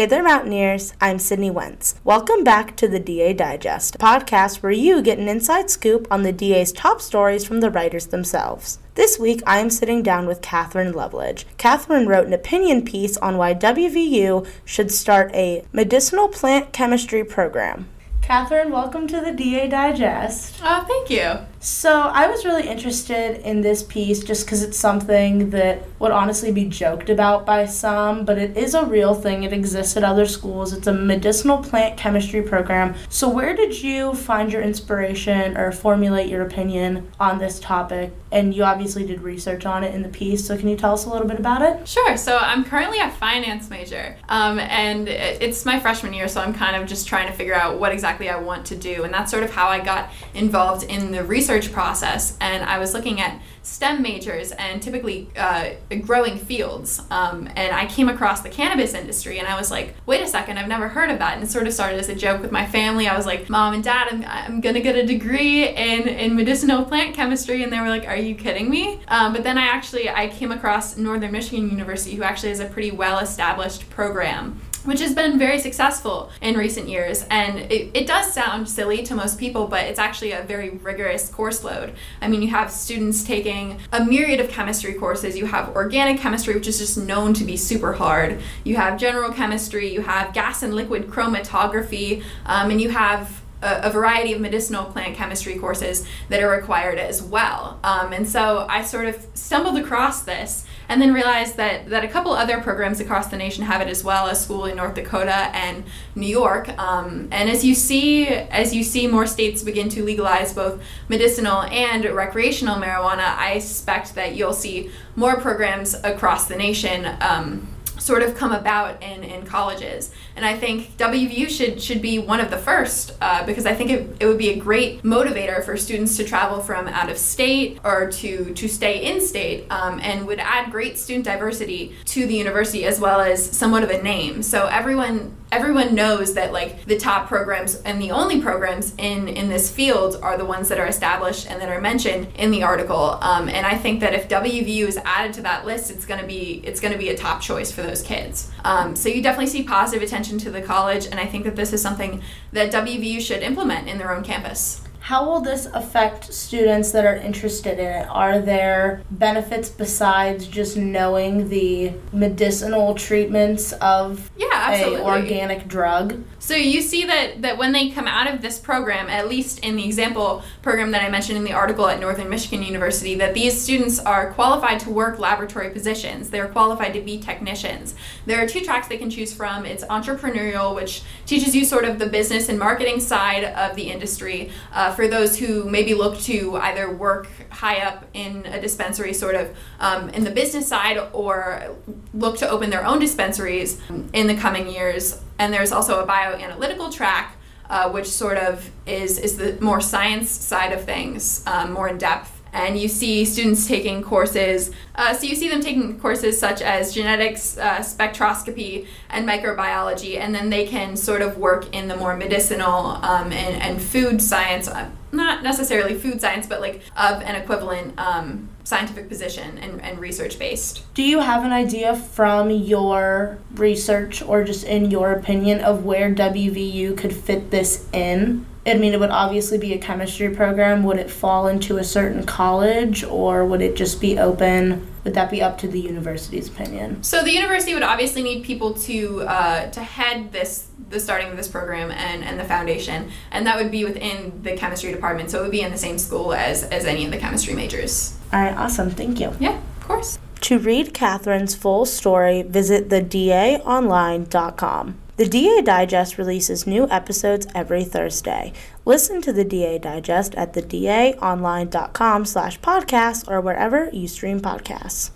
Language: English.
Hey there, Mountaineers. I'm Sydney Wentz. Welcome back to the DA Digest, podcast where you get an inside scoop on the DA's top stories from the writers themselves. This week, I am sitting down with Katherine Lovelidge. Katherine wrote an opinion piece on why WVU should start a medicinal plant chemistry program. Katherine, welcome to the DA Digest. Oh, thank you. So, I was really interested in this piece just because it's something that would honestly be joked about by some, but it is a real thing. It exists at other schools. It's a medicinal plant chemistry program. So, where did you find your inspiration or formulate your opinion on this topic? And you obviously did research on it in the piece, so can you tell us a little bit about it? Sure. So, I'm currently a finance major, um, and it's my freshman year, so I'm kind of just trying to figure out what exactly I want to do. And that's sort of how I got involved in the research research process and I was looking at STEM majors and typically uh, growing fields. Um, and I came across the cannabis industry and I was like, wait a second, I've never heard of that. And it sort of started as a joke with my family. I was like, Mom and Dad, I'm, I'm going to get a degree in, in medicinal plant chemistry. And they were like, Are you kidding me? Um, but then I actually I came across Northern Michigan University, who actually has a pretty well established program which has been very successful in recent years. And it, it does sound silly to most people, but it's actually a very rigorous course load. I mean, you have students taking a myriad of chemistry courses. You have organic chemistry, which is just known to be super hard. You have general chemistry, you have gas and liquid chromatography, um, and you have a, variety of medicinal plant chemistry courses that are required as well. Um, and so I sort of stumbled across this and then realized that, that a couple other programs across the nation have it as well, a school in North Dakota and New York. Um, and as you see, as you see more states begin to legalize both medicinal and recreational marijuana, I suspect that you'll see more programs across the nation. Um, sort of come about in, in colleges. And I think WVU should should be one of the first uh, because I think it, it would be a great motivator for students to travel from out of state or to to stay in state um, and would add great student diversity to the university as well as somewhat of a name. So everyone everyone knows that like the top programs and the only programs in in this field are the ones that are established and that are mentioned in the article. Um, and i think that if wvu is added to that list it's going to be it's going to be a top choice for those kids. Um, so you definitely see positive attention to the college and i think that this is something that wvu should implement in their own campus how will this affect students that are interested in it? Are there benefits besides just knowing the medicinal treatments of yeah, absolutely. a organic drug? So you see that that when they come out of this program, at least in the example program that I mentioned in the article at Northern Michigan University, that these students are qualified to work laboratory positions. They're qualified to be technicians. There are two tracks they can choose from. It's entrepreneurial, which teaches you sort of the business and marketing side of the industry. Uh, uh, for those who maybe look to either work high up in a dispensary, sort of um, in the business side, or look to open their own dispensaries in the coming years. And there's also a bioanalytical track. Uh, which sort of is is the more science side of things, um, more in depth and you see students taking courses. Uh, so you see them taking courses such as genetics, uh, spectroscopy, and microbiology, and then they can sort of work in the more medicinal um, and, and food science, uh, not necessarily food science, but like of an equivalent um, scientific position and, and research based. Do you have an idea from your research or just in your opinion of where WVU could fit this in? I mean, it would obviously be a chemistry program. Would it fall into a certain college or would it just be open? Would that be up to the university's opinion? So the university would obviously need people to uh, to head this the starting of this program and, and the foundation, and that would be within the chemistry department. So it would be in the same school as as any of the chemistry majors. All right, awesome. Thank you. Yeah, of course. To read Katherine's full story, visit thedaonline.com. The DA Digest releases new episodes every Thursday. Listen to the DA Digest at thedaonline.com slash podcast or wherever you stream podcasts.